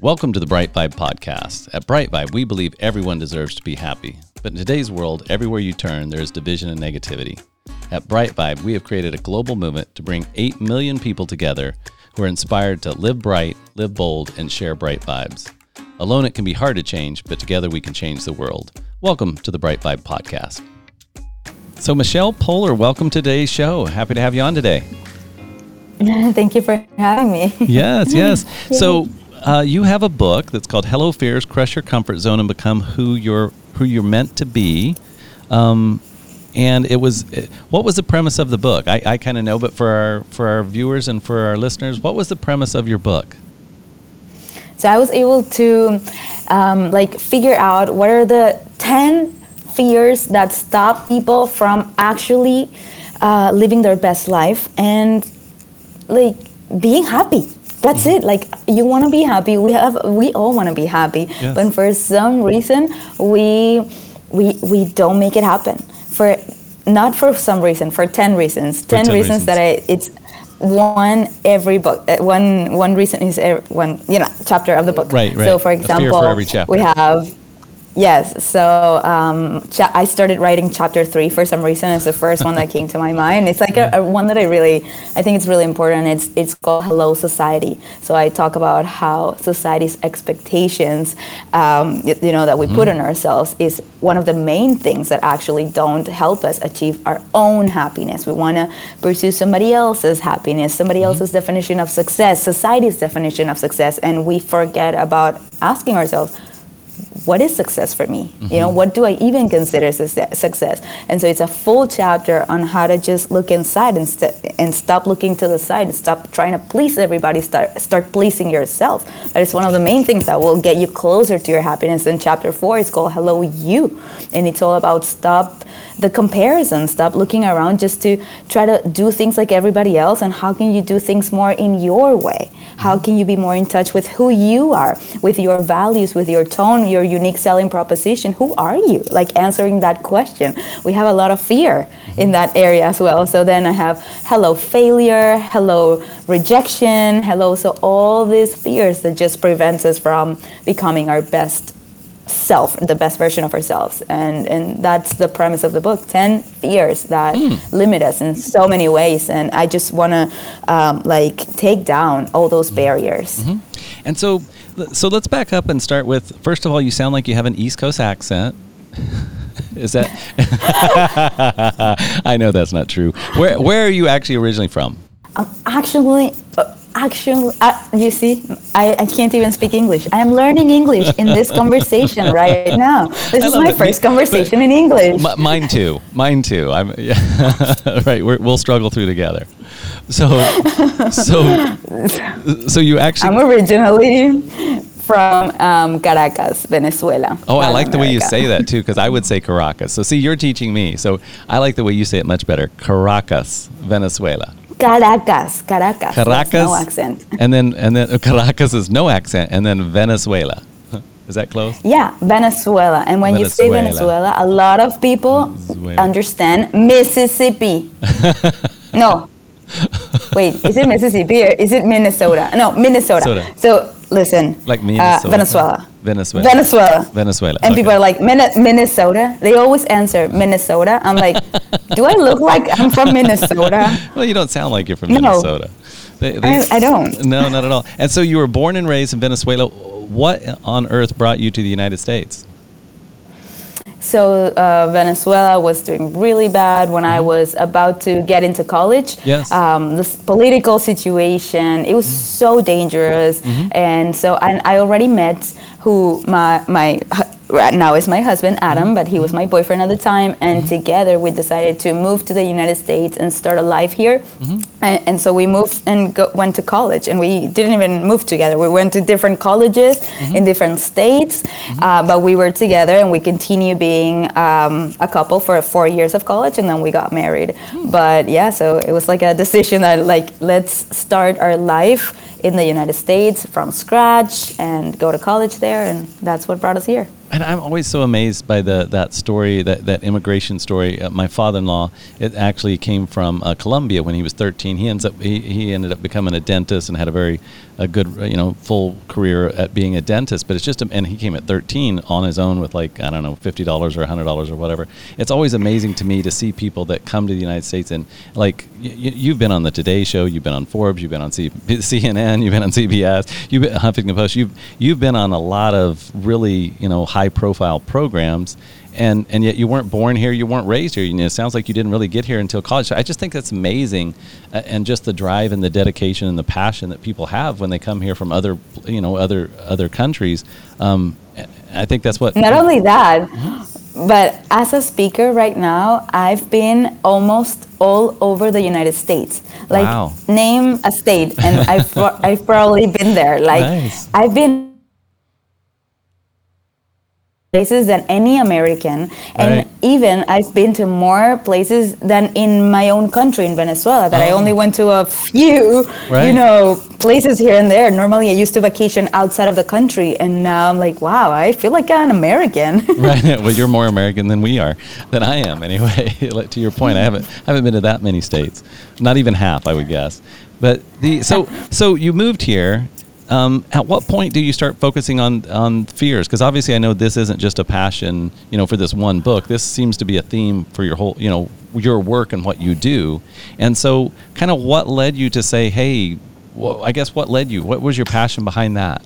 Welcome to the Bright Vibe podcast. At Bright Vibe, we believe everyone deserves to be happy. But in today's world, everywhere you turn, there is division and negativity. At Bright Vibe, we have created a global movement to bring 8 million people together who are inspired to live bright, live bold, and share bright vibes. Alone, it can be hard to change, but together we can change the world. Welcome to the Bright Vibe podcast. So, Michelle Poler, welcome to today's show. Happy to have you on today. Thank you for having me. Yes, yes. So, uh, you have a book that's called "Hello Fears: Crush Your Comfort Zone and Become Who You're Who You're Meant to Be." Um, and it was what was the premise of the book? I, I kind of know, but for our for our viewers and for our listeners, what was the premise of your book? So I was able to um, like figure out what are the ten fears that stop people from actually uh, living their best life and like being happy that's it. Like you want to be happy. We have we all want to be happy. Yes. but for some reason we we we don't make it happen. For not for some reason for 10 reasons. 10, 10 reasons, reasons, that I, it's one every book uh, one one reason is every, one you know chapter of the book. Right right. So for example for we have Yes. So um, cha- I started writing chapter three for some reason. It's the first one that came to my mind. It's like a, a, one that I really, I think it's really important. It's it's called Hello Society. So I talk about how society's expectations, um, you, you, know, that we mm-hmm. put on ourselves is one of the main things that actually don't help us achieve our own happiness. We want to pursue somebody else's happiness, somebody mm-hmm. else's definition of success, society's definition of success, and we forget about asking ourselves what is success for me? Mm-hmm. You know, what do I even consider success? And so it's a full chapter on how to just look inside and, st- and stop looking to the side and stop trying to please everybody, start, start pleasing yourself. That is one of the main things that will get you closer to your happiness. And chapter four is called Hello You. And it's all about stop the comparison, stop looking around just to try to do things like everybody else. And how can you do things more in your way? How can you be more in touch with who you are, with your values, with your tone, your unique selling proposition? Who are you? Like answering that question. We have a lot of fear in that area as well. So then I have hello failure, hello rejection, hello. So all these fears that just prevents us from becoming our best self, the best version of ourselves. And, and that's the premise of the book 10 fears that mm. limit us in so many ways. And I just want to um, like take down all those barriers. Mm-hmm. And so, so let's back up and start with first of all, you sound like you have an East Coast accent. Is that? I know that's not true. Where Where are you actually originally from? Um, actually, actually, uh, you see, I, I can't even speak English. I am learning English in this conversation right now. This is my it. first conversation in English. M- mine too. Mine too. I'm yeah. right. we will struggle through together. So, so, so you actually. I'm originally from um, Caracas, Venezuela. Oh, I like America. the way you say that too, because I would say Caracas. So, see, you're teaching me. So, I like the way you say it much better. Caracas, Venezuela. Caracas, Caracas. Caracas. No accent. And then and then uh, Caracas is no accent, and then Venezuela. Is that close? Yeah, Venezuela. And when Venezuela. you say Venezuela, a lot of people Venezuela. understand Mississippi. no. Wait, is it Mississippi or is it Minnesota? No, Minnesota. Minnesota. So listen, like Minnesota. Uh, Venezuela. Venezuela. Venezuela. Venezuela. And okay. people are like Minnesota. They always answer Minnesota. I'm like, do I look like I'm from Minnesota? well, you don't sound like you're from no. Minnesota. They, they, I, I don't. No, not at all. And so you were born and raised in Venezuela. What on earth brought you to the United States? So uh, Venezuela was doing really bad when mm-hmm. I was about to get into college. Yes. Um, this political situation, it was mm-hmm. so dangerous, mm-hmm. and so I, I already met who my my right now is my husband Adam, but he was my boyfriend at the time, and mm-hmm. together we decided to move to the United States and start a life here. Mm-hmm. And, and, so we moved and go, went to college, and we didn't even move together. We went to different colleges mm-hmm. in different states, mm-hmm. uh, but we were together, and we continue being um, a couple for four years of college, and then we got married. Hmm. But yeah, so it was like a decision that like let's start our life in the United States from scratch and go to college there, and that's what brought us here. And I'm always so amazed by the that story, that, that immigration story. Uh, my father-in-law, it actually came from uh, Colombia when he was 13. He ends up he, he ended up becoming a dentist and had a very a good you know full career at being a dentist. But it's just a, and he came at 13 on his own with like I don't know fifty dollars or hundred dollars or whatever. It's always amazing to me to see people that come to the United States and like y- you've been on the Today Show, you've been on Forbes, you've been on C- CNN, you've been on CBS, you've been Huffington Post, you've you've been on a lot of really you know high profile programs and and yet you weren't born here you weren't raised here. You know, it sounds like you didn't really get here until college. So i just think that's amazing uh, and just the drive and the dedication and the passion that people have when they come here from other you know other other countries. Um, i think that's what not only that but as a speaker right now i've been almost all over the united states. Like Wow. name a state and i've, I've probably been there. Like Nice. i've been places than any American, and Right. even I've been to more places than in my own country in Venezuela. That I Oh. only went to a few, Right. you know, places here and there. Normally, I used to vacation outside of the country, and now I'm like, wow, I feel like an American. right well you're more american than we are than i am anyway to your point i haven't haven't been to that many states not even half i would guess but the so so you moved here um, at what point do you start focusing on on fears because obviously i know this isn't just a passion you know for this one book this seems to be a theme for your whole you know your work and what you do and so kind of what led you to say hey well, i guess what led you what was your passion behind that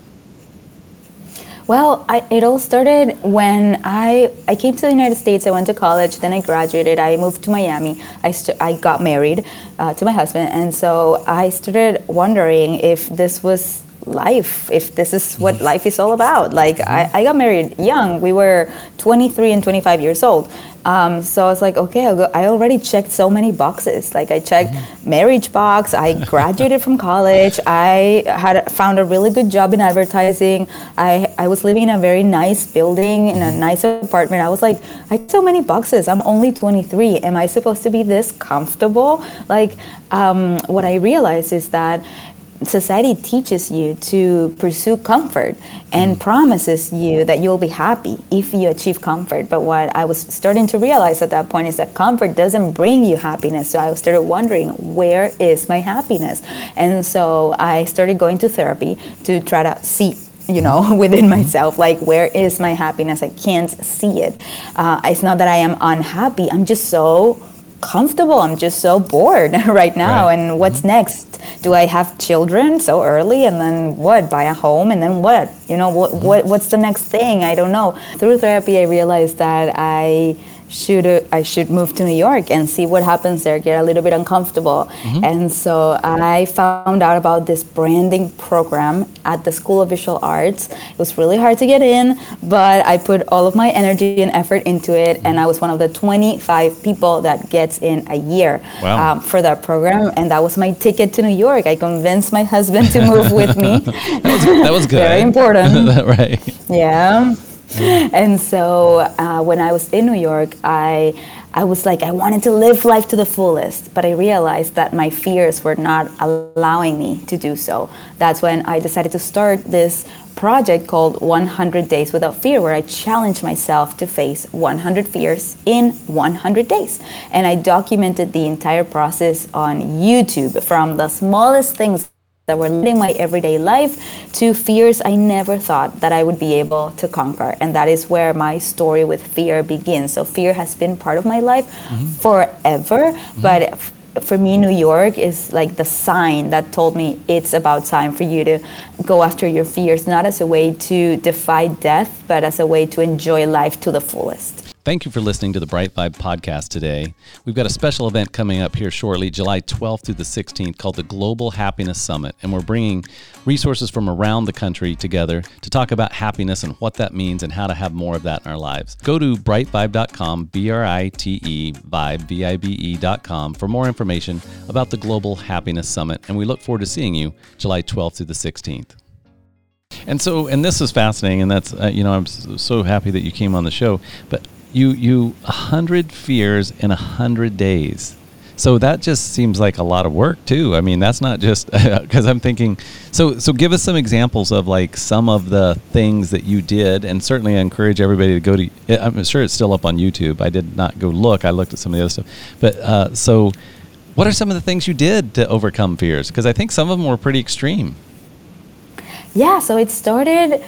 Well, I, it all started when I I came to the United States. I went to college, then I graduated. I moved to Miami. I st- I got married uh, to my husband, and so I started wondering if this was life, if this is what life is all about. Like I, I got married young. We were 23 and 25 years old. Um, so I was like, okay, I'll go. I already checked so many boxes. Like I checked marriage box. I graduated from college. I had found a really good job in advertising. I I was living in a very nice building in a nice apartment. I was like, I checked so many boxes. I'm only 23. Am I supposed to be this comfortable? Like, um, what I realized is that society teaches you to pursue comfort and promises you that you'll be happy if you achieve comfort. But what I was starting to realize at that point is that comfort doesn't bring you happiness. So I started wondering, where is my happiness? And so I started going to therapy to try to see you know within myself like where is my happiness i can't see it uh, it's not that i am unhappy i'm just so comfortable. I'm just so bored right now. Right. and what's mm-hmm. next? Do i have children so early and then what? Buy a home and then what? You know what, mm-hmm. what what's the next thing? I don't know. Through therapy i realized that i should uh, I should move to New York and see what happens there, get a little bit uncomfortable. And so I found out about this branding program at the School of Visual Arts. It was really hard to get in, but I put all of my energy and effort into it, and I was one of the 25 people that gets in a year Wow. um, for that program, and that was my ticket to New York. I convinced my husband to move with me. that was good Very important. right Yeah. And so uh, when I was in New York, I I was like I wanted to live life to the fullest, but I realized that my fears were not allowing me to do so. That's when I decided to start this project called 100 Days Without Fear, where I challenged myself to face 100 fears in 100 days. And I documented the entire process on YouTube from the smallest things that were living my everyday life to fears I never thought that I would be able to conquer. And that is where my story with fear begins. So fear has been part of my life mm-hmm. forever, mm-hmm. but f- for me, New York is like the sign that told me it's about time for you to go after your fears, not as a way to defy death, but as a way to enjoy life to the fullest. Thank you for listening to the Bright Vibe podcast today. We've got a special event coming up here shortly, July 12th through the 16th, called the Global Happiness Summit. And we're bringing resources from around the country together to talk about happiness and what that means and how to have more of that in our lives. Go to britevibe.com, B R I T E, vibe, V I B E.com, for more information about the Global Happiness Summit. And we look forward to seeing you July 12th through the 16th. And so, and this is fascinating, and that's uh, you know I'm so happy that you came on the show. But you you a hundred fears in a hundred days. So that just seems like a lot of work too. I mean, that's not just because I'm thinking. So so give us some examples of like some of the things that you did, and certainly I encourage everybody to go to. I'm sure it's still up on YouTube. I did not go look. I looked at some of the other stuff, but uh, so. What are some of the things you did to overcome fears? Because I think some of them were pretty extreme. Yeah, so it started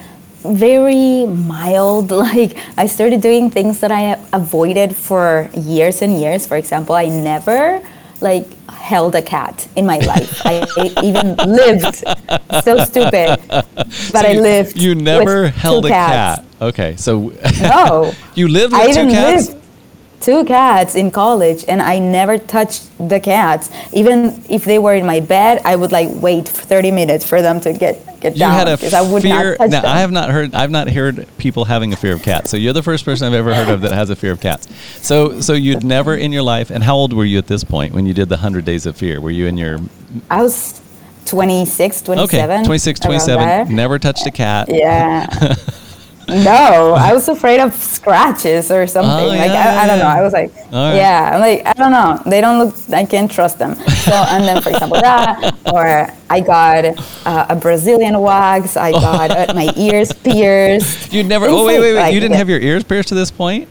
very mild. Like I started doing things that I avoided for years and years. For example, I never like held a cat in my life. I even lived so stupid, but so I lived. You never held a cat. Okay, so no, you lived with I two cats. Lived two cats in college and I never touched the cats. Even if they were in my bed, I would like wait 30 minutes for them to get get You down had a because I would fear. not touch now, them. I have not heard. I've not heard people having a fear of cats. So you're the first person I've ever heard of that has a fear of cats. So so you'd never in your life. And how old were you at this point when you did the hundred days of fear? Were you in your I was 26, 27. okay 26, 27? Never touched a cat. Yeah. no, I was afraid of scratches or something. Oh, like yeah, I, I don't know. I was like, right. yeah, I'm like I don't know. They don't look. I can't trust them. So and then for example that, or I got uh, a Brazilian wax. I got uh, my ears pierced. You'd never. Oh wait wait wait. like you didn't have your ears pierced to this point.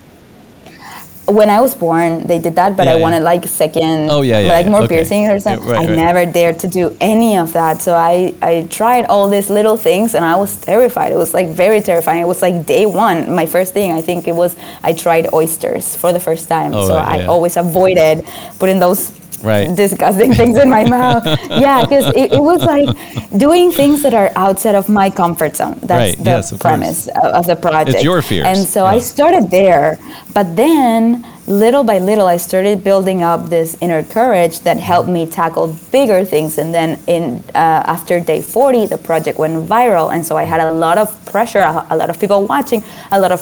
When I was born, they did that, but Yeah, I yeah. wanted like second, Oh, yeah, like more Okay. piercings or something. right, I right. never dared to do any of that. So I, I tried all these little things and I was terrified. It was like very terrifying. It was like day one. My first thing, I think it was I tried oysters for the first time. Oh, so right, I always avoided putting those Right. disgusting things in my mouth. Yeah, because it, it was like doing things that are outside of my comfort zone. That's Right, the yes, of premise of of the project. It's your fears, And so I started there, but then little by little I started building up this inner courage that helped me tackle bigger things. And then in uh, after day 40, the project went viral, and so I had a lot of pressure, a, a lot of people watching, a lot of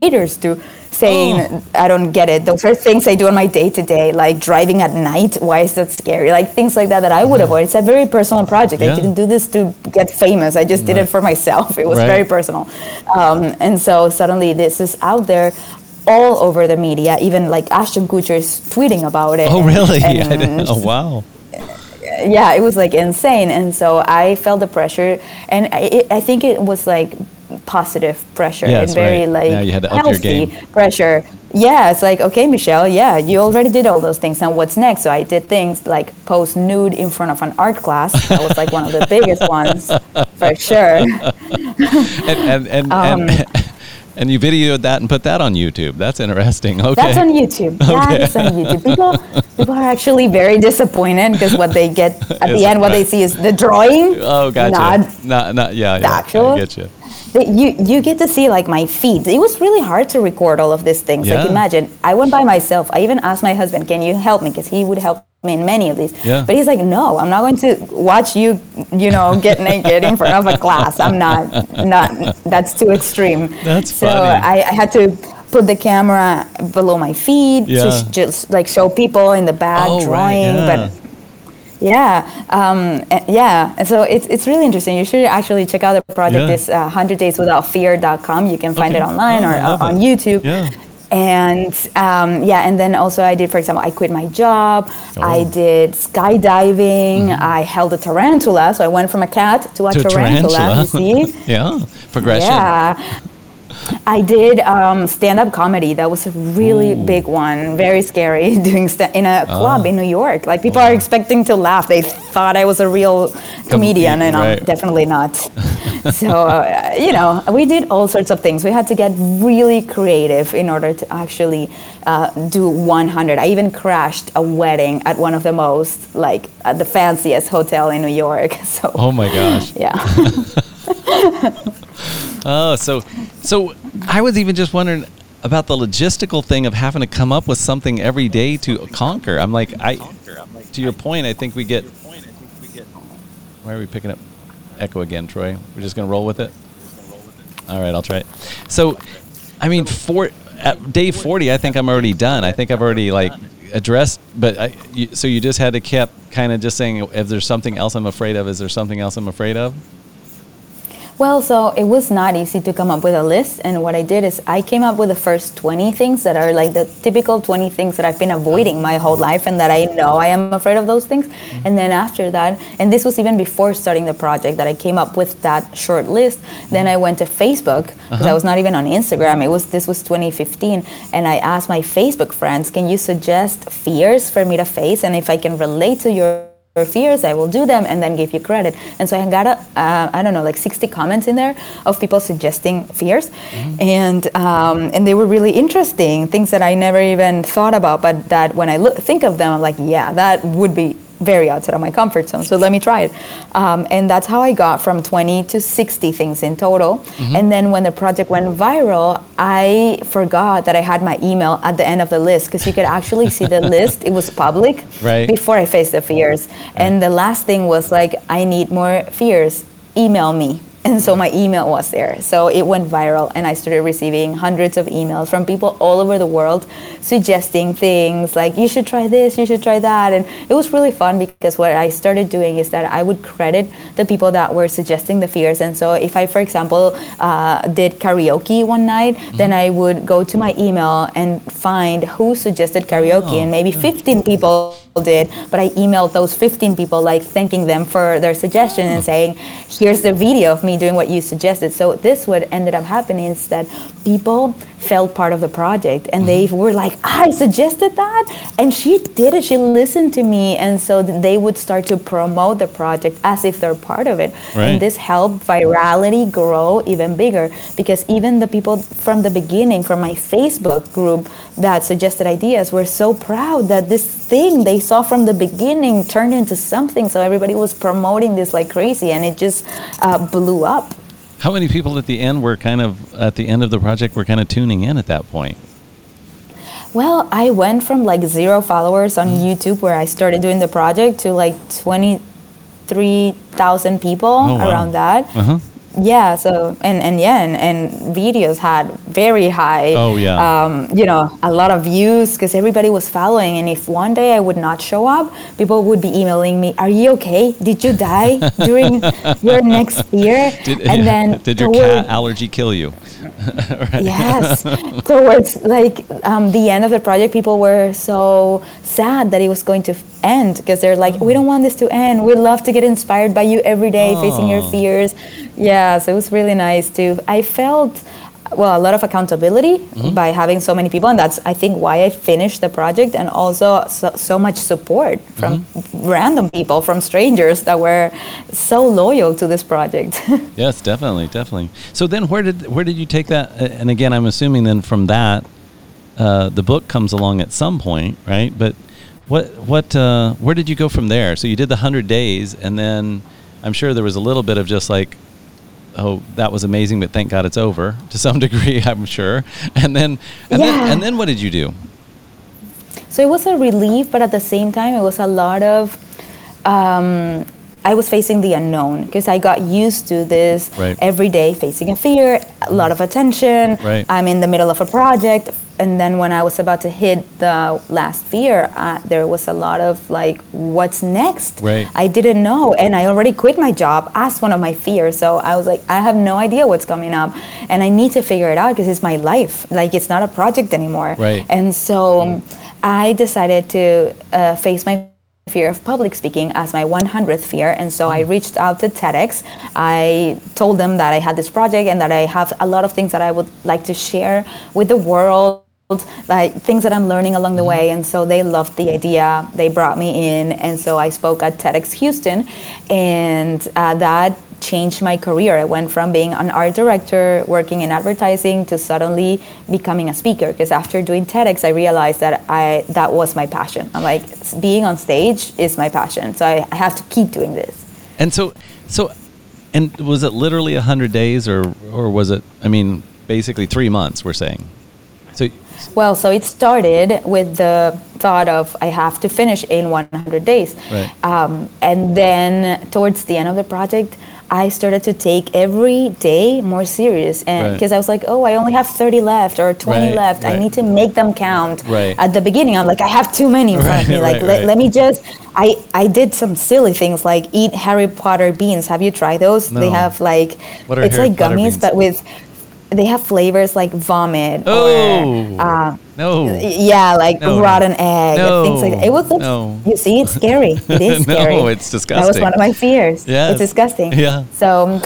haters too. Saying, Oh. I don't get it. Those are things I do on my day to day, like driving at night. Why is that scary? Like things like that that I would avoid. It's a very personal project. Yeah. I didn't do this to get famous. I just did Right. it for myself. It was Right. very personal. Um, and so suddenly this is out there all over the media. Even like Ashton Kutcher is tweeting about it. Oh and- really? And- oh wow. yeah, it was like insane. And so I felt the pressure, and I, it, I think it was like positive pressure and very right. like you had to healthy pressure. Yeah, it's like okay, Michelle. Yeah, you already did all those things. Now what's next? So I did things like post nude in front of an art class. That was like one of the biggest ones for sure. And and and, Um, and, and you videoed that and put that on YouTube. That's interesting. Okay. That's on YouTube. That is on YouTube. People, people are actually very disappointed because what they get at the end, what they see is the drawing. oh, gotcha. Not not, not yeah, yeah. actual. I get you. You you get to see like my feet. It was really hard to record all of these things. Like imagine, I went by myself. I even asked my husband, "Can you help me?" Because he would help me in many of these. Yeah. But he's like, "No, I'm not going to watch you, you know, get naked in front of a class. I'm not, not. That's too extreme." That's so. I, I had to put the camera below my feet Yeah. to sh- just like show people in the back Oh, right, drawing, yeah. but yeah, um, yeah. And so it's, it's really interesting. You should actually check out the project. Yeah. It's uh, 100dayswithoutfear.com. You can find Okay. it online Oh, or uh, on. YouTube. Yeah. And um, yeah, and then also I did, for example, I quit my job. I Oh. did skydiving. I held a tarantula. So I went from a cat to a To tarantula. tarantula. You see? Yeah. Progression. Yeah. I did um, stand-up comedy. That was a really big one. Very scary doing sta- in a club Ah. in New York. Like people are expecting to laugh. They thought I was a real comedian, and right. I'm definitely not. so uh, you know, we did all sorts of things. We had to get really creative in order to actually uh, do 100. I even crashed a wedding at one of the most like at the fanciest hotel in New York. So Oh my gosh. yeah. Oh, so so I was even just wondering about the logistical thing of having to come up with something every day to conquer. I'm like I to your point, I think we get Why are we picking up echo again, Troy? We're just to roll with it. All right, I'll try it. So, I mean, for at day 40, I think I'm already done. I think I've already like addressed, but I, you, so you just had to keep kind of just saying, if there's something else I'm afraid of, is there something else I'm afraid of? Well, so it was not easy to come up with a list. And what I did is I came up with the first 20 things that are like the typical 20 things that I've been avoiding my whole life and that I know I am afraid of those things. Mm-hmm. And then after that, and this was even before starting the project that I came up with that short list. Then I went to Facebook because uh-huh. I was not even on Instagram. It was this was 2015 and I asked my Facebook friends, "Can you suggest fears for me to face and if I can relate to your fears, I will do them and then give you credit. And so I got, a, uh, I don't know, like 60 comments in there of people suggesting fears. Mm-hmm. And, um, and they were really interesting, things that I never even thought about, but that when I look, think of them, I'm like, yeah, that would be very outside of my comfort zone. So let me try it. Um, and that's how I got from 20 to 60 things in total. Mm-hmm. And then when the project went viral, I forgot that I had my email at the end of the list because you could actually see the list. It was public right. before I faced the fears. Right. And the last thing was like, I need more fears. Email me. And so my email was there. So it went viral, and I started receiving hundreds of emails from people all over the world suggesting things like, you should try this, you should try that. And it was really fun because what I started doing is that I would credit the people that were suggesting the fears. And so if I, for example, uh, did karaoke one night, mm-hmm. then I would go to my email and find who suggested karaoke, oh, and maybe 15 people did, but I emailed those 15 people, like thanking them for their suggestion and oh. saying, here's the video of me doing what you suggested. So this what ended up happening is that people felt part of the project and mm-hmm. they were like, I suggested that and she did it. She listened to me. And so they would start to promote the project as if they're part of it. Right. And this helped virality grow even bigger because even the people from the beginning, from my Facebook group that suggested ideas, were so proud that this thing they saw from the beginning turned into something. So everybody was promoting this like crazy and it just uh, blew up. How many people at the end were kind of at the end of the project were kind of tuning in at that point? Well, I went from like zero followers on mm-hmm. YouTube where I started doing the project to like 23,000 people oh, wow. around that. Uh-huh yeah so and and yeah and, and videos had very high oh yeah. um, you know a lot of views because everybody was following and if one day i would not show up people would be emailing me are you okay? Did you die during your next year? Did, and then did your cat allergy kill you right. yes towards like um, the end of the project people were so sad that it was going to end because they're like we don't want this to end we love to get inspired by you every day oh. facing your fears yeah so it was really nice too i felt well a lot of accountability mm-hmm. by having so many people and that's i think why i finished the project and also so, so much support from mm-hmm. random people from strangers that were so loyal to this project. Yes definitely definitely. So then where did where did you take that? And again i'm assuming then from that uh, the book comes along at some point right? But what what uh, where did you go from there? So you did the 100 days and then i'm sure there was a little bit of just like oh, that was amazing, but thank God it's over to some degree, I'm sure. And then, and yeah. then, and then what did you do? So it was a relief, but at the same time, it was a lot of. Um, I was facing the unknown because I got used to this right. every day, facing a fear, a lot of attention. Right. I'm in the middle of a project, and then when I was about to hit the last fear, uh, there was a lot of like, what's next? Right. I didn't know, and I already quit my job as one of my fears. So I was like, I have no idea what's coming up, and I need to figure it out because it's my life. Like it's not a project anymore. Right. And so mm. I decided to uh, face my fear of public speaking as my 100th fear and so i mm. reached out to tedx i told them that i had this project and that i have a lot of things that i would like to share with the world like things that I'm learning along the mm-hmm. way. And so they loved the idea. They brought me in. And so I spoke at TEDx Houston. And uh, that changed my career. I went from being an art director, working in advertising, to suddenly becoming a speaker. Because after doing TEDx, I realized that I that was my passion. I'm like, being on stage is my passion. So I, I have to keep doing this. And so, so, and was it literally 100 days or, or was it, I mean, basically three months, we're saying? Well, so it started with the thought of I have to finish in 100 days. Right. Um, and then towards the end of the project, I started to take every day more serious, and because right. I was like, oh, I only have 30 left or 20 right, left. Right. I need to make them count. Right. At the beginning, I'm like, I have too many in front of me. Like, let, let me just. I I did some silly things like eat Harry Potter beans. Have you tried those? No. They have like what it's Harry like gummies, but with they have flavors like vomit oh, or uh, no yeah like no. rotten egg no. things like that. it was like, no. you see it's scary it is scary no it's disgusting that was one of my fears yeah it's disgusting yeah so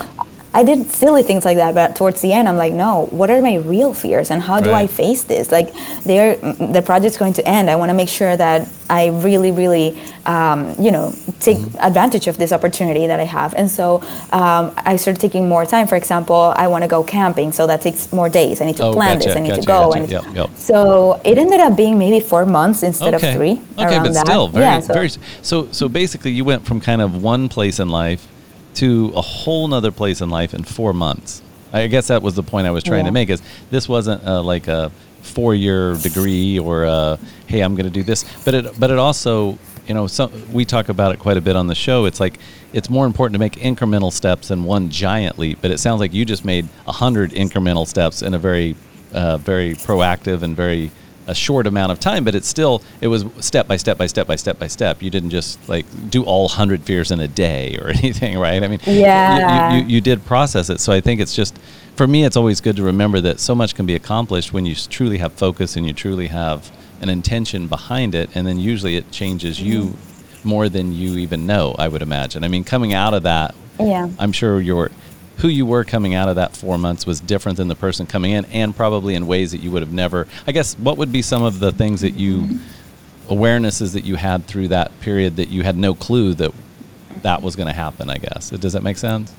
I did silly things like that, but towards the end, I'm like, no, what are my real fears and how do right. I face this? Like, they're, the project's going to end. I want to make sure that I really, really, um, you know, take mm-hmm. advantage of this opportunity that I have. And so um, I started taking more time. For example, I want to go camping, so that takes more days. I need to oh, plan gotcha, this. I need gotcha, to go. Gotcha, and yep, yep. so it ended up being maybe four months instead okay. of three. Okay, but that. still, very, yeah, so. very. So, so basically, you went from kind of one place in life to a whole nother place in life in four months. I guess that was the point I was trying yeah. to make. Is this wasn't uh, like a four-year degree or a, hey, I'm going to do this, but it but it also you know some, we talk about it quite a bit on the show. It's like it's more important to make incremental steps than one giant leap. But it sounds like you just made a hundred incremental steps in a very uh, very proactive and very a short amount of time, but it's still it was step by step by step by step by step. You didn't just like do all hundred fears in a day or anything, right? I mean, yeah, you, you, you did process it. So I think it's just for me, it's always good to remember that so much can be accomplished when you truly have focus and you truly have an intention behind it, and then usually it changes you mm-hmm. more than you even know. I would imagine. I mean, coming out of that, yeah, I'm sure you're who you were coming out of that four months was different than the person coming in, and probably in ways that you would have never. I guess what would be some of the things that you awarenesses that you had through that period that you had no clue that that was going to happen? I guess does that make sense?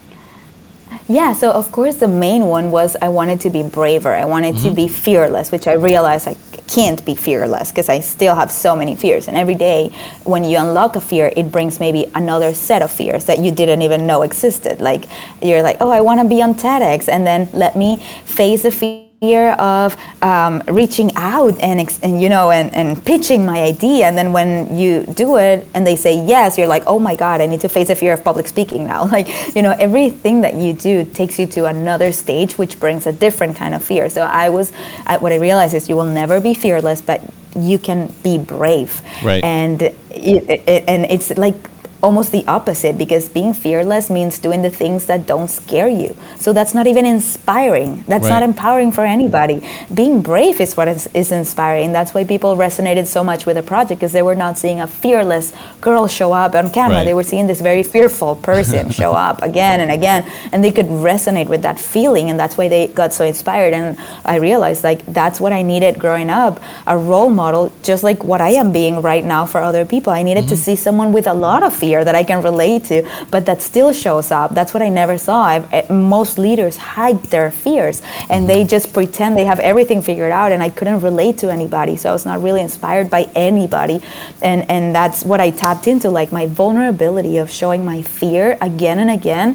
Yeah, so of course the main one was I wanted to be braver. I wanted mm-hmm. to be fearless, which I realized I can't be fearless because I still have so many fears. And every day when you unlock a fear, it brings maybe another set of fears that you didn't even know existed. Like you're like, oh, I want to be on TEDx, and then let me face the fear fear of um, reaching out and, and you know and, and pitching my idea. And then when you do it and they say yes you're like oh my god i need to face the fear of public speaking now. Like you know everything that you do takes you to another stage which brings a different kind of fear. So i was what i realized is you will never be fearless but you can be brave. Right. And it, it, and it's like almost the opposite because being fearless means doing the things that don't scare you. So that's not even inspiring. That's right. not empowering for anybody. Being brave is what is, is inspiring. That's why people resonated so much with the project because they were not seeing a fearless girl show up on camera. Right. They were seeing this very fearful person show up again and again and they could resonate with that feeling and that's why they got so inspired and I realized like that's what I needed growing up, a role model just like what I am being right now for other people. I needed mm-hmm. to see someone with a lot of fear fear that I can relate to, but that still shows up. That's what I never saw. I've, eh, most leaders hide their fears and they just pretend they have everything figured out, and I couldn't relate to anybody. So I was not really inspired by anybody, and and that's what I tapped into. Like my vulnerability of showing my fear again and again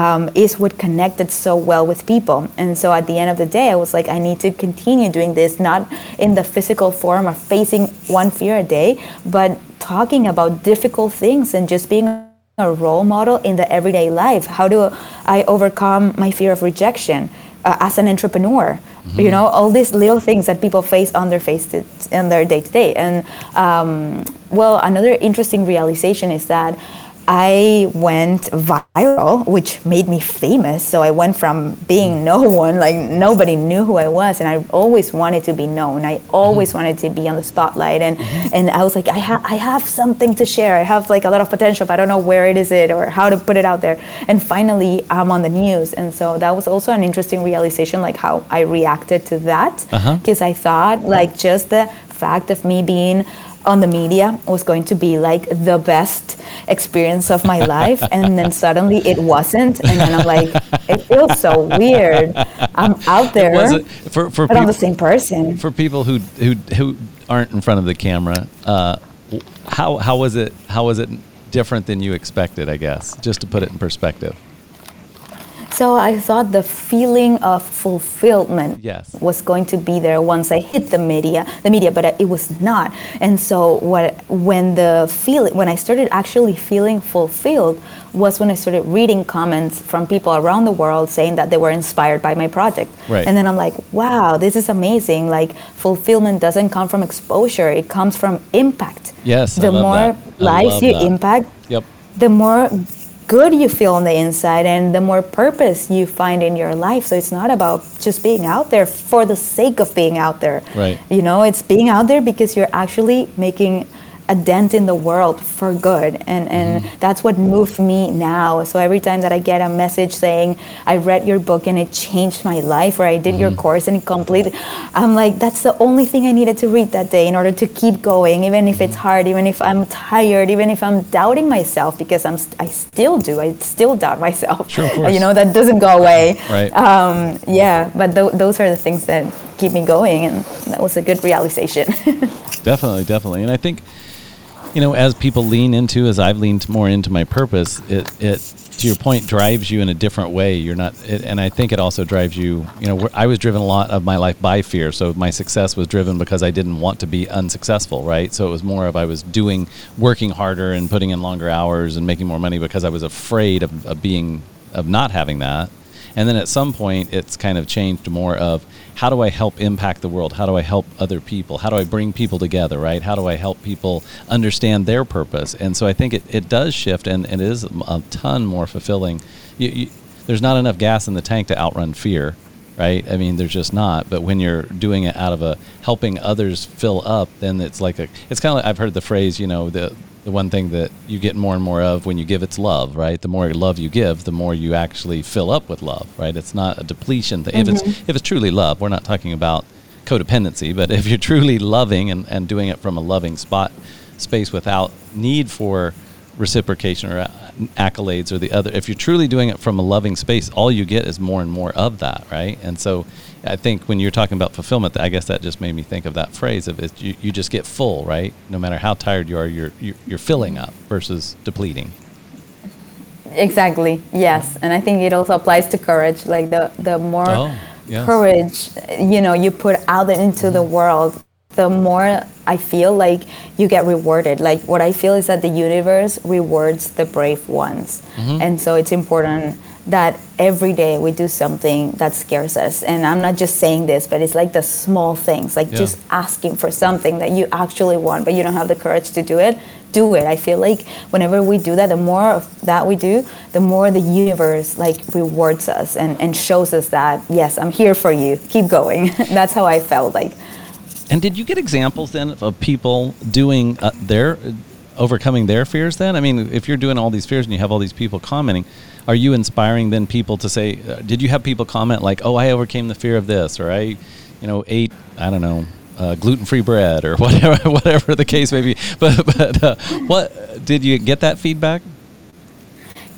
um, is what connected so well with people. And so at the end of the day, I was like, I need to continue doing this, not in the physical form of facing one fear a day, but talking about difficult things and just being a role model in the everyday life. How do I overcome my fear of rejection uh, as an entrepreneur? Mm-hmm. You know, all these little things that people face on their face to, in their day to day. And um, well, another interesting realization is that I went viral, which made me famous. So I went from being no one, like nobody knew who I was, and I always wanted to be known. I always mm-hmm. wanted to be on the spotlight, and mm-hmm. and I was like, I have I have something to share. I have like a lot of potential, but I don't know where it is it or how to put it out there. And finally, I'm on the news, and so that was also an interesting realization, like how I reacted to that, because uh-huh. I thought like just the fact of me being on the media was going to be like the best experience of my life and then suddenly it wasn't and then i'm like it feels so weird. I'm out there for, for but people, i'm the same person. for people who who who aren't in front of the camera uh, how how was it how was it different than you expected i guess just to put it in perspective So I thought the feeling of fulfillment Yes. was going to be there once I hit the media, the media, but it was not. And so what when the feeling when I started actually feeling fulfilled was when I started reading comments from people around the world saying that they were inspired by my project. Right. And then I'm like, wow, this is amazing. Like fulfillment doesn't come from exposure, it comes from impact. Yes, The more that. Lives you that. impact, Yep. the more good you feel on the inside and the more purpose you find in your life. So it's not about just being out there for the sake of being out there. Right. You know, it's being out there because you're actually making a dent in the world for good and and Mm-hmm. that's what moved me now so every time that i get a message saying i read your book and it changed my life or i did your Mm-hmm. course and it completed i'm like that's the only thing i needed to read that day in order to keep going even if Mm-hmm. it's hard even if i'm tired even if i'm doubting myself because i'm st- i still do i still doubt myself Sure, you know that doesn't go away Right. um, yeah but th- those are the things that keep me going and that was a good realization Definitely, definitely. And I think, you know, as people lean into, as I've leaned more into my purpose, it, it to your point, drives you in a different way. You're not, it, and I think it also drives you, you know, I was driven a lot of my life by fear. So my success was driven because I didn't want to be unsuccessful, right? So it was more of I was doing, working harder and putting in longer hours and making more money because I was afraid of, of being, of not having that. And then at some point, it's kind of changed more of how do I help impact the world? How do I help other people? How do I bring people together, right? How do I help people understand their purpose? And so I think it, it does shift and, and it is a ton more fulfilling. You, you, there's not enough gas in the tank to outrun fear, right? I mean, there's just not. But when you're doing it out of a helping others fill up, then it's like a, it's kind of like I've heard the phrase, you know, the, the one thing that you get more and more of when you give it's love right? The more love you give the more you actually fill up with love right? It's not a depletion thing. If it's if it's truly love we're not talking about codependency but if you're truly loving and, and doing it from a loving spot space without need for reciprocation or uh, accolades or the other if you're truly doing it from a loving space all you get is more and more of that right? And so i think when you're talking about fulfillment i guess that just made me think of that phrase of it you, you just get full right no matter how tired you are you're you're, filling up versus depleting Exactly. Yes, and I think it also applies to courage. Like the the more Oh, yes. courage, you know, you put out into the world, the more I feel like you get rewarded. Like what I feel is that the universe rewards the brave ones, Mm-hmm. and so it's important that every day we do something that scares us. And I'm not just saying this, but it's like the small things, like Yeah. just asking for something that you actually want, but you don't have the courage to do it, do it. I feel like whenever we do that, the more of that we do, the more the universe like rewards us and, and shows us that, yes, I'm here for you. Keep going. That's how I felt like. And did you get examples then of people doing uh, their overcoming their fears? Then, I mean, if you're doing all these fears and you have all these people commenting, are you inspiring then people to say? Uh, did you have people comment like, "Oh, I overcame the fear of this," or "I, you know, ate I don't know." Uh, gluten-free bread, or whatever, whatever the case may be. But, but uh, what did you get that feedback?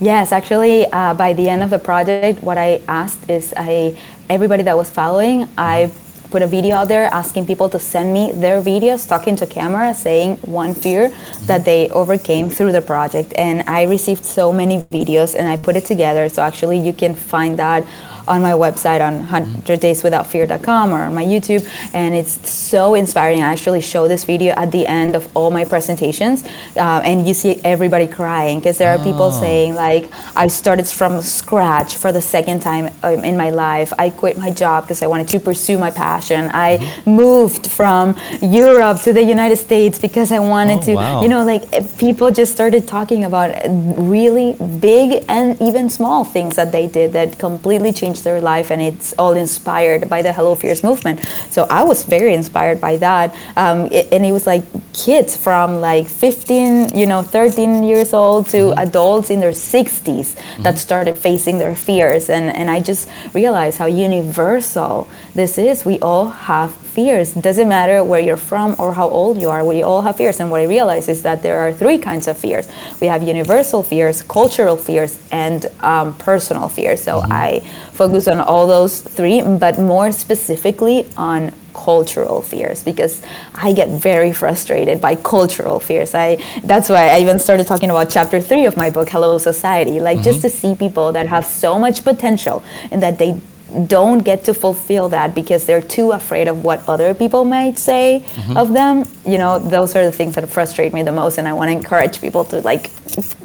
Yes, actually, uh, by the end of the project, what I asked is I everybody that was following, I put a video out there asking people to send me their videos talking to camera saying one fear that they overcame through the project. And i received so many videos and i put it together. So actually you can find that on my website on 100dayswithoutfear.com or on my YouTube. And it's so inspiring. I actually show this video at the end of all my presentations. Uh, and you see everybody crying because there are people saying, like, I started from scratch for the second time um, in my life. I quit my job because I wanted to pursue my passion. I moved from Europe to the United States because I wanted Oh, to, wow. you know, like eh, people just started talking about really big and even small things that they did that completely changed their life and it's all inspired by the hello fears movement. So i was very inspired by that. Um, it, and it was like kids from like 15 you know 13 years old to adults in their 60s that started facing their fears. And, and i just realized how universal this is. We all have fears. It doesn't matter where you're from or how old you are we all have fears. And what i realize is that there are three kinds of fears. We have universal fears cultural fears and um, personal fears. So i focus on all those three but more specifically on cultural fears because I get very frustrated by cultural fears. I that's why I even started talking about chapter three of my book, Hello Society. Like just to see people that have so much potential and that they don't get to fulfill that because they're too afraid of what other people might say of them. You know those are the things that frustrate me the most and i want to encourage people to like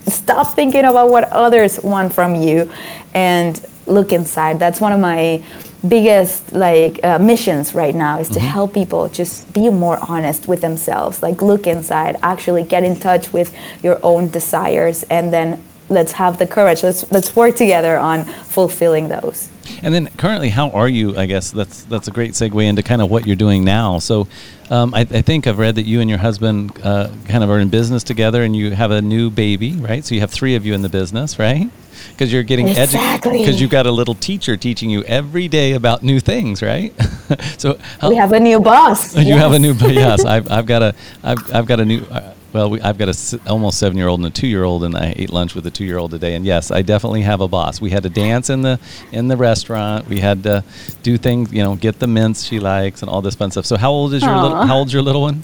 stop thinking about what others want from you and look inside. That's one of my biggest like uh, missions right now is to help people just be more honest with themselves. Like look inside actually get in touch with your own desires and then let's have the courage let's let's work together on fulfilling those And then currently, how are you? I guess that's that's a great segue into kind of what you're doing now. So, um, I, I think I've read that you and your husband uh, kind of are in business together, and you have a new baby, right? So you have three of you in the business, right? Because you're getting educated. Exactly. Because you've got a little teacher teaching you every day about new things, right? so how, we have a new boss you have a Yes. new yes I've, I've got a I've, I've got a new uh, well we, I've got a s- almost seven year old and a two year old and I ate lunch with a two year old today and yes I definitely have a boss. We had to dance in the in the restaurant. We had to do things you know get the mints she likes and all this fun stuff. So how old is your little how old's your little one?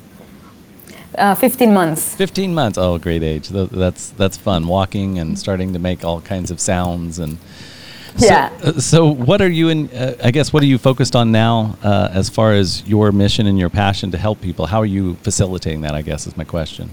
Uh, 15 months. 15 months. Oh great age. That's that's fun. Walking and starting to make all kinds of sounds and so, Yeah. uh, So, what are you in? Uh, I guess what are you focused on now, uh, as far as your mission and your passion to help people? How are you facilitating that? I guess is my question.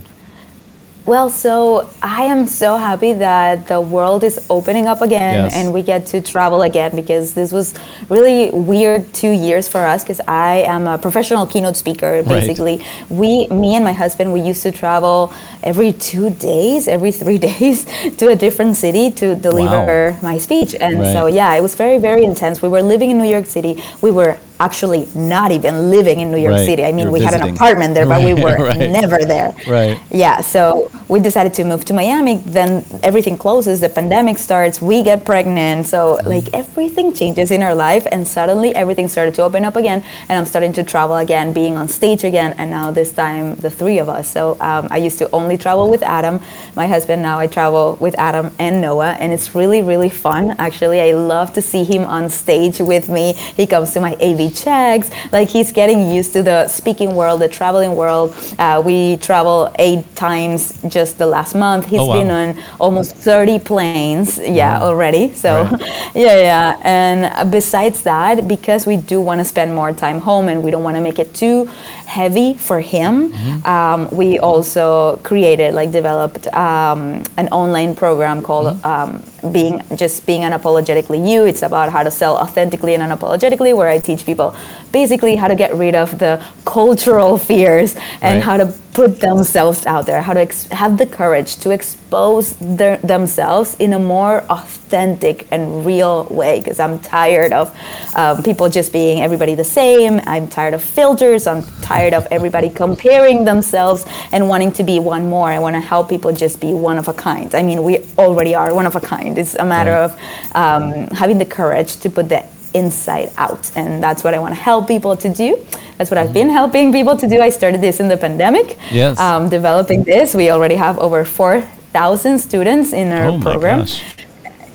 Well, so I am so happy that the world is opening up again Yes. and we get to travel again because this was really weird two years for us because I am a professional keynote speaker. Basically, we, me and my husband, we used to travel every two days, every three days to a different city to deliver my speech. And so, yeah, it was very, very intense. We were living in New York City. We were actually not even living in New York Right. City. I mean, You're we had an apartment there, but we were right. never there. Right. Yeah, so we decided to move to Miami. Then everything closes, the pandemic starts, we get pregnant. So, Mm-hmm. like, everything changes in our life, and suddenly everything started to open up again. And I'm starting to travel again, being on stage again. And now, this time, the three of us. So, um, I used to only travel with Adam, my husband. Now I travel with Adam and Noah, and it's really, really fun. Actually, I love to see him on stage with me. He comes to my AV checks. Like, he's getting used to the speaking world, the traveling world. Uh, we travel eight times just the last month. He's Oh, wow. been on almost 30 planes, yeah, already. So, Right. yeah, yeah. And besides that, because we do want to spend more time home and we don't want to make it too heavy for him, Mm-hmm. um, we also created, like, developed um, an online program called Mm-hmm. um, "Being Just Being Unapologetically You." It's about how to sell authentically and unapologetically, where I teach people basically how to get rid of the cultural fears and Right. how to put themselves out there, how to ex- have the courage to expose their, themselves in a more authentic and real way. Because I'm tired of um, people just being everybody the same. I'm tired of filters. I'm tired of everybody comparing themselves and wanting to be one more. I want to help people just be one of a kind. I mean, we already are one of a kind. It's a matter of um, having the courage to put the inside out. And that's what I want to help people to do. That's what I've been helping people to do. I started this in the pandemic. Yes. Um, developing this. We already have over 4,000 students in our Oh program. gosh.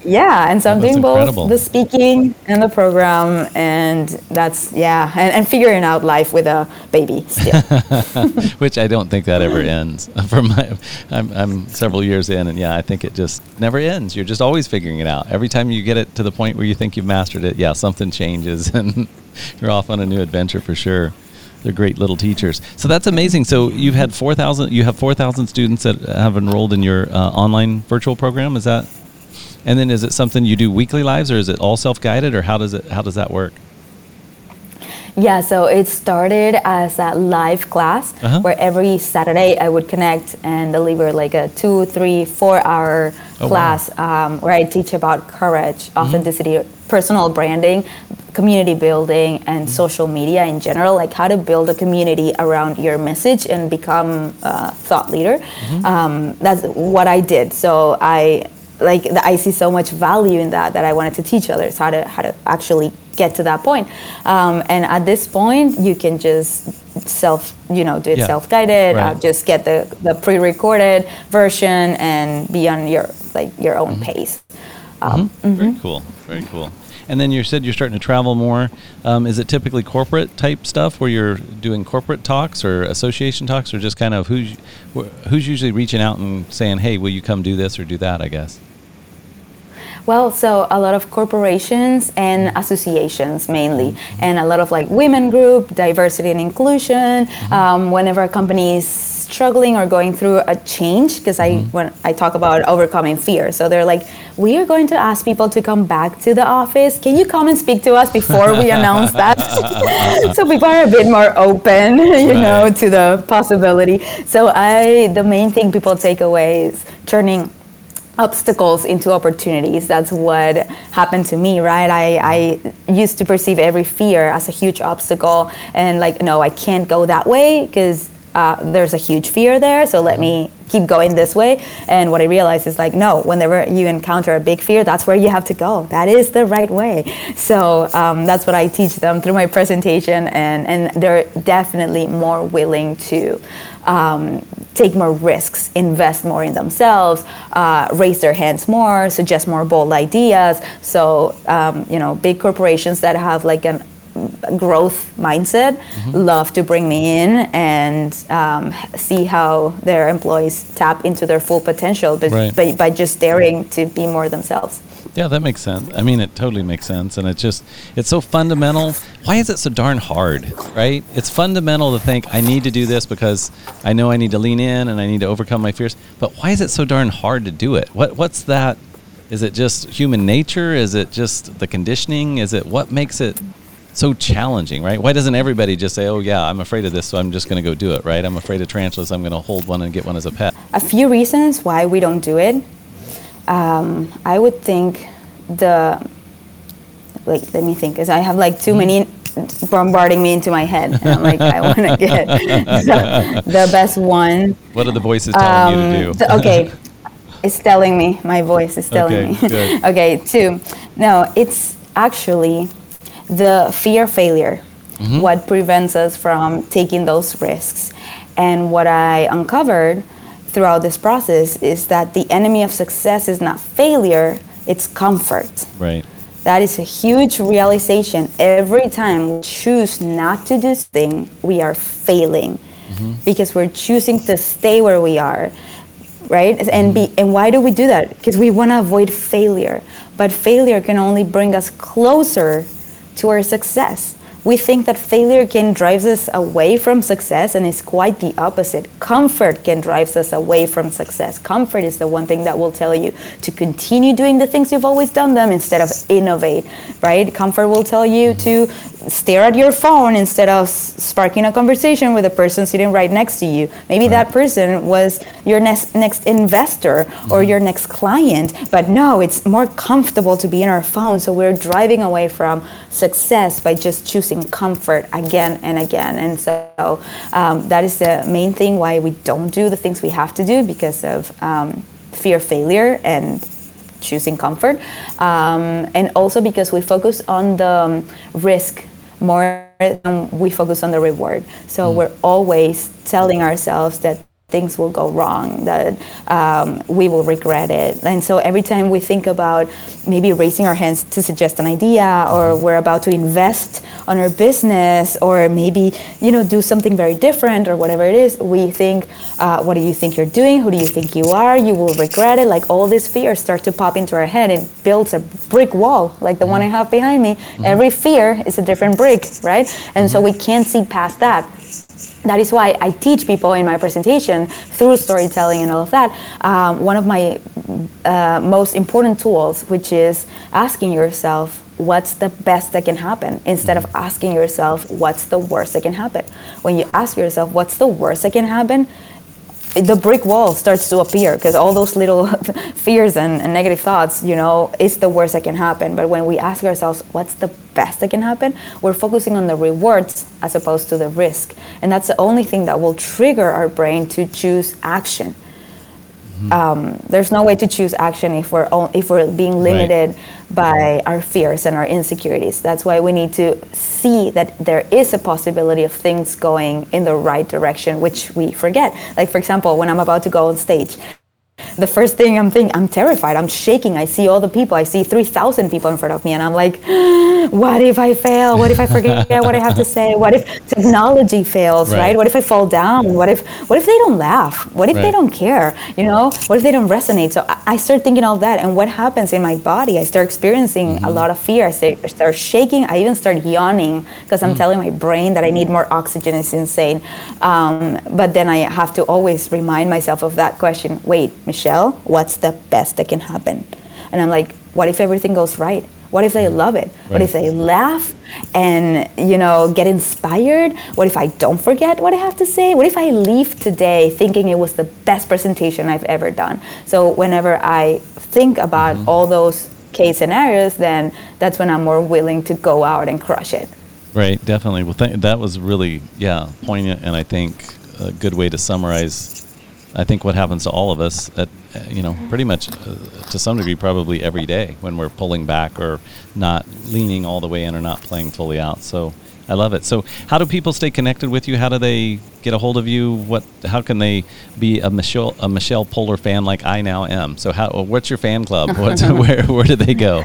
Yeah, and so I'm doing incredible. both the speaking and the program, and that's yeah, and, and figuring out life with a baby still. Which I don't think that ever ends. For my, I'm, I'm several years in, and yeah, I think it just never ends. You're just always figuring it out. Every time you get it to the point where you think you've mastered it, yeah, something changes, and you're off on a new adventure for sure. They're great little teachers. So that's amazing. So you've had four thousand. You have four thousand students that have enrolled in your uh, online virtual program. Is that? And then is it something you do weekly lives, or is it all self guided, or how does it how does that work? Yeah, so it started as a live class Uh-huh. where every Saturday I would connect and deliver like a two, three, four hour Oh, wow. class um, where I teach about courage, authenticity, personal branding, community building, and social media in general, like how to build a community around your message and become a thought leader. Um, that's what I did. So I like the, I see so much value in that that I wanted to teach others how to how to actually get to that point. Um, and at this point, you can just self you know do it Yeah. self guided. Uh, just get the the pre recorded version and be on your like your own Mm-hmm. pace. Um, Very cool. Very cool. And then you said you're starting to travel more. Um, is it typically corporate type stuff where you're doing corporate talks or association talks, or just kind of who's who's usually reaching out and saying, "Hey, will you come do this or do that?" I guess. Well, so a lot of corporations and associations mainly, mm-hmm. and a lot of like women group, diversity and inclusion. Mm-hmm. Um, whenever a company is struggling or going through a change, because I mm-hmm. when I talk about overcoming fear, so they're like, we are going to ask people to come back to the office. Can you come and speak to us before we announce that? so people are a bit more open, you right. know, to the possibility. So I, the main thing people take away is turning obstacles into opportunities. That's what happened to me, right? I, I used to perceive every fear as a huge obstacle and like, no, I can't go that way because uh, there's a huge fear there. So let me keep going this way. And what I realized is like, no, whenever you encounter a big fear, that's where you have to go. That is the right way. So um, that's what I teach them through my presentation. And, and they're definitely more willing to um, take more risks, invest more in themselves, uh, raise their hands more, suggest more bold ideas. So, um, you know, big corporations that have like an growth mindset mm-hmm. love to bring me in and um, see how their employees tap into their full potential but, right. by, by just daring to be more themselves yeah that makes sense i mean it totally makes sense and it's just it's so fundamental why is it so darn hard right it's fundamental to think i need to do this because i know i need to lean in and i need to overcome my fears but why is it so darn hard to do it what what's that is it just human nature is it just the conditioning is it what makes it so challenging, right? Why doesn't everybody just say, "Oh yeah, I'm afraid of this, so I'm just going to go do it," right? I'm afraid of tarantulas, I'm going to hold one and get one as a pet. A few reasons why we don't do it. Um, I would think the wait, let me think, because I have like too many bombarding me into my head, and I'm like, I want to get the, the, best one. What are the voices telling um, you to um, do? okay. It's telling me. My voice is telling okay, me. okay, two. No, it's actually the fear of failure, mm-hmm. what prevents us from taking those risks. And what I uncovered throughout this process is that the enemy of success is not failure, it's comfort. Right. That is a huge realization. Every time we choose not to do something, we are failing mm-hmm. because we're choosing to stay where we are right and be and why do we do that because we want to avoid failure but failure can only bring us closer to our success. We think that failure can drive us away from success, and it's quite the opposite. Comfort can drive us away from success. Comfort is the one thing that will tell you to continue doing the things you've always done them instead of innovate, right? Comfort will tell you to stare at your phone instead of sparking a conversation with a person sitting right next to you. Maybe right. that person was your next next investor mm-hmm. or your next client, but no, it's more comfortable to be in our phone. So we're driving away from success by just choosing comfort again and again. And so um, that is the main thing why we don't do the things we have to do because of um, fear of failure and choosing comfort. Um, and also because we focus on the um, risk more than we focus on the reward. So mm. we're always telling ourselves that things will go wrong, that um, we will regret it. And so every time we think about maybe raising our hands to suggest an idea, or we're about to invest on our business, or maybe you know do something very different, or whatever it is, we think, uh, what do you think you're doing? Who do you think you are? You will regret it. Like all these fears start to pop into our head. It builds a brick wall, like the one I have behind me. Mm-hmm. Every fear is a different brick, right? And so we can't see past that that is why I teach people in my presentation through storytelling and all of that. Um, one of my uh, most important tools, which is asking yourself, what's the best that can happen instead of asking yourself, what's the worst that can happen? When you ask yourself, what's the worst that can happen? The brick wall starts to appear because all those little fears and, and, negative thoughts, you know, it's the worst that can happen. But when we ask ourselves, what's the best that can happen, we're focusing on the rewards as opposed to the risk. And that's the only thing that will trigger our brain to choose action. Mm-hmm. Um, there's no way to choose action if we're if we're being limited right. by our fears and our insecurities. That's why we need to see that there is a possibility of things going in the right direction, which we forget. Like for example, when I'm about to go on stage, the first thing I'm thinking, I'm terrified. I'm shaking. I see all the people. I see 3,000 people in front of me, and I'm like, what if I fail? What if I forget what I have to say? What if technology fails? Right? right? What if I fall down? What if what if they don't laugh? What if right. they don't care? You know? What if they don't resonate? So I, I start thinking all that, and what happens in my body? I start experiencing mm-hmm. a lot of fear. I start, start shaking. I even start yawning because I'm mm. telling my brain that I need more oxygen. It's insane. Um, but then I have to always remind myself of that question. Wait, Michelle, what's the best that can happen? And I'm like, what if everything goes right? What if they love it? Right. What if they laugh and you know get inspired? What if I don't forget what I have to say? What if I leave today thinking it was the best presentation I've ever done? So whenever I think about mm-hmm. all those case scenarios, then that's when I'm more willing to go out and crush it. Right, definitely. Well, th- that was really yeah poignant, and I think a good way to summarize. I think what happens to all of us at you know pretty much uh, to some degree probably every day when we're pulling back or not leaning all the way in or not playing fully out. So I love it. So how do people stay connected with you? How do they get a hold of you? What how can they be a Michelle a Michelle Poler fan like I now am? So how what's your fan club? What, where where do they go?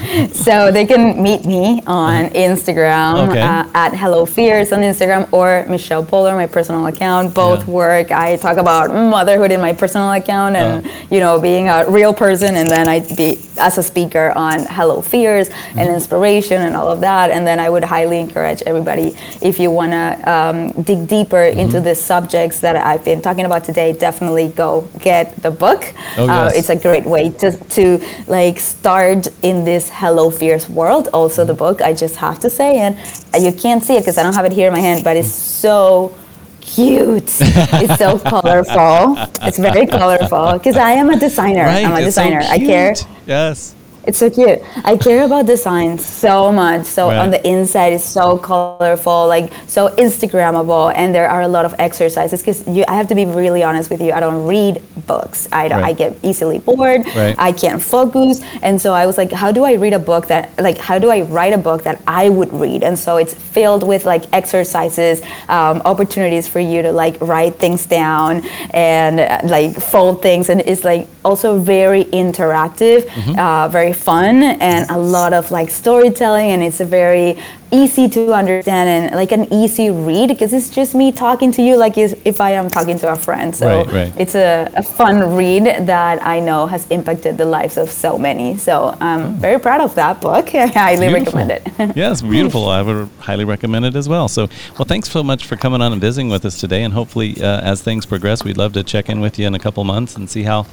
so they can meet me on Instagram okay. uh, at Hello Fears on Instagram or Michelle Poler, my personal account. Both yeah. work. I talk about motherhood in my personal account and uh. you know being a real person, and then I be as a speaker on Hello Fears mm-hmm. and inspiration and all of that. And then I would highly encourage everybody if you want to um, dig deeper mm-hmm. into the subjects that I've been talking about today, definitely go get the book. Oh, yes. uh, it's a great way to to like start in this Hello Fears World, also the book, I just have to say. And you can't see it because I don't have it here in my hand, but it's so cute. it's so colorful. It's very colorful because I am a designer. Right, I'm a designer. So I care. Yes. It's so cute. I care about design so much. So right. on the inside, it's so colorful, like so Instagrammable, and there are a lot of exercises. Because I have to be really honest with you. I don't read books. I don't, right. I get easily bored. Right. I can't focus, and so I was like, how do I read a book that like how do I write a book that I would read? And so it's filled with like exercises, um, opportunities for you to like write things down and like fold things, and it's like also very interactive, mm-hmm. uh, very fun, and a lot of like storytelling, and it's a very easy to understand and like an easy read because it's just me talking to you like if I am talking to a friend. So right, right. it's a, a, fun read that I know has impacted the lives of so many. So I'm oh. very proud of that book. I highly beautiful. recommend it. yes, beautiful. I would highly recommend it as well. So, well, thanks so much for coming on and visiting with us today. And hopefully, uh, as things progress, we'd love to check in with you in a couple months and see how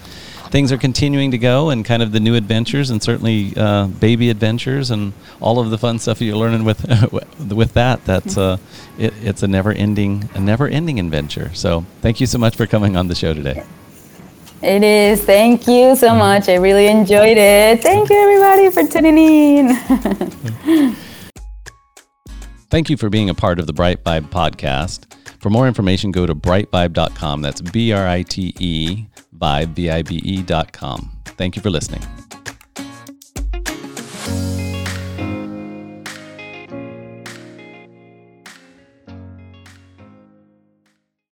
things are continuing to go and kind of the new adventures and certainly uh, baby adventures and all of the fun stuff you're learning with with that. That's uh, it, it's a never ending a never ending adventure. So thank you so much for coming on the show today. It is. Thank you so mm-hmm. much. I really enjoyed it. Thank you, everybody, for tuning in. Thank you for being a part of the Brite Vibe podcast. For more information, go to britevibe.com. That's B R I T E dot com. Thank you for listening.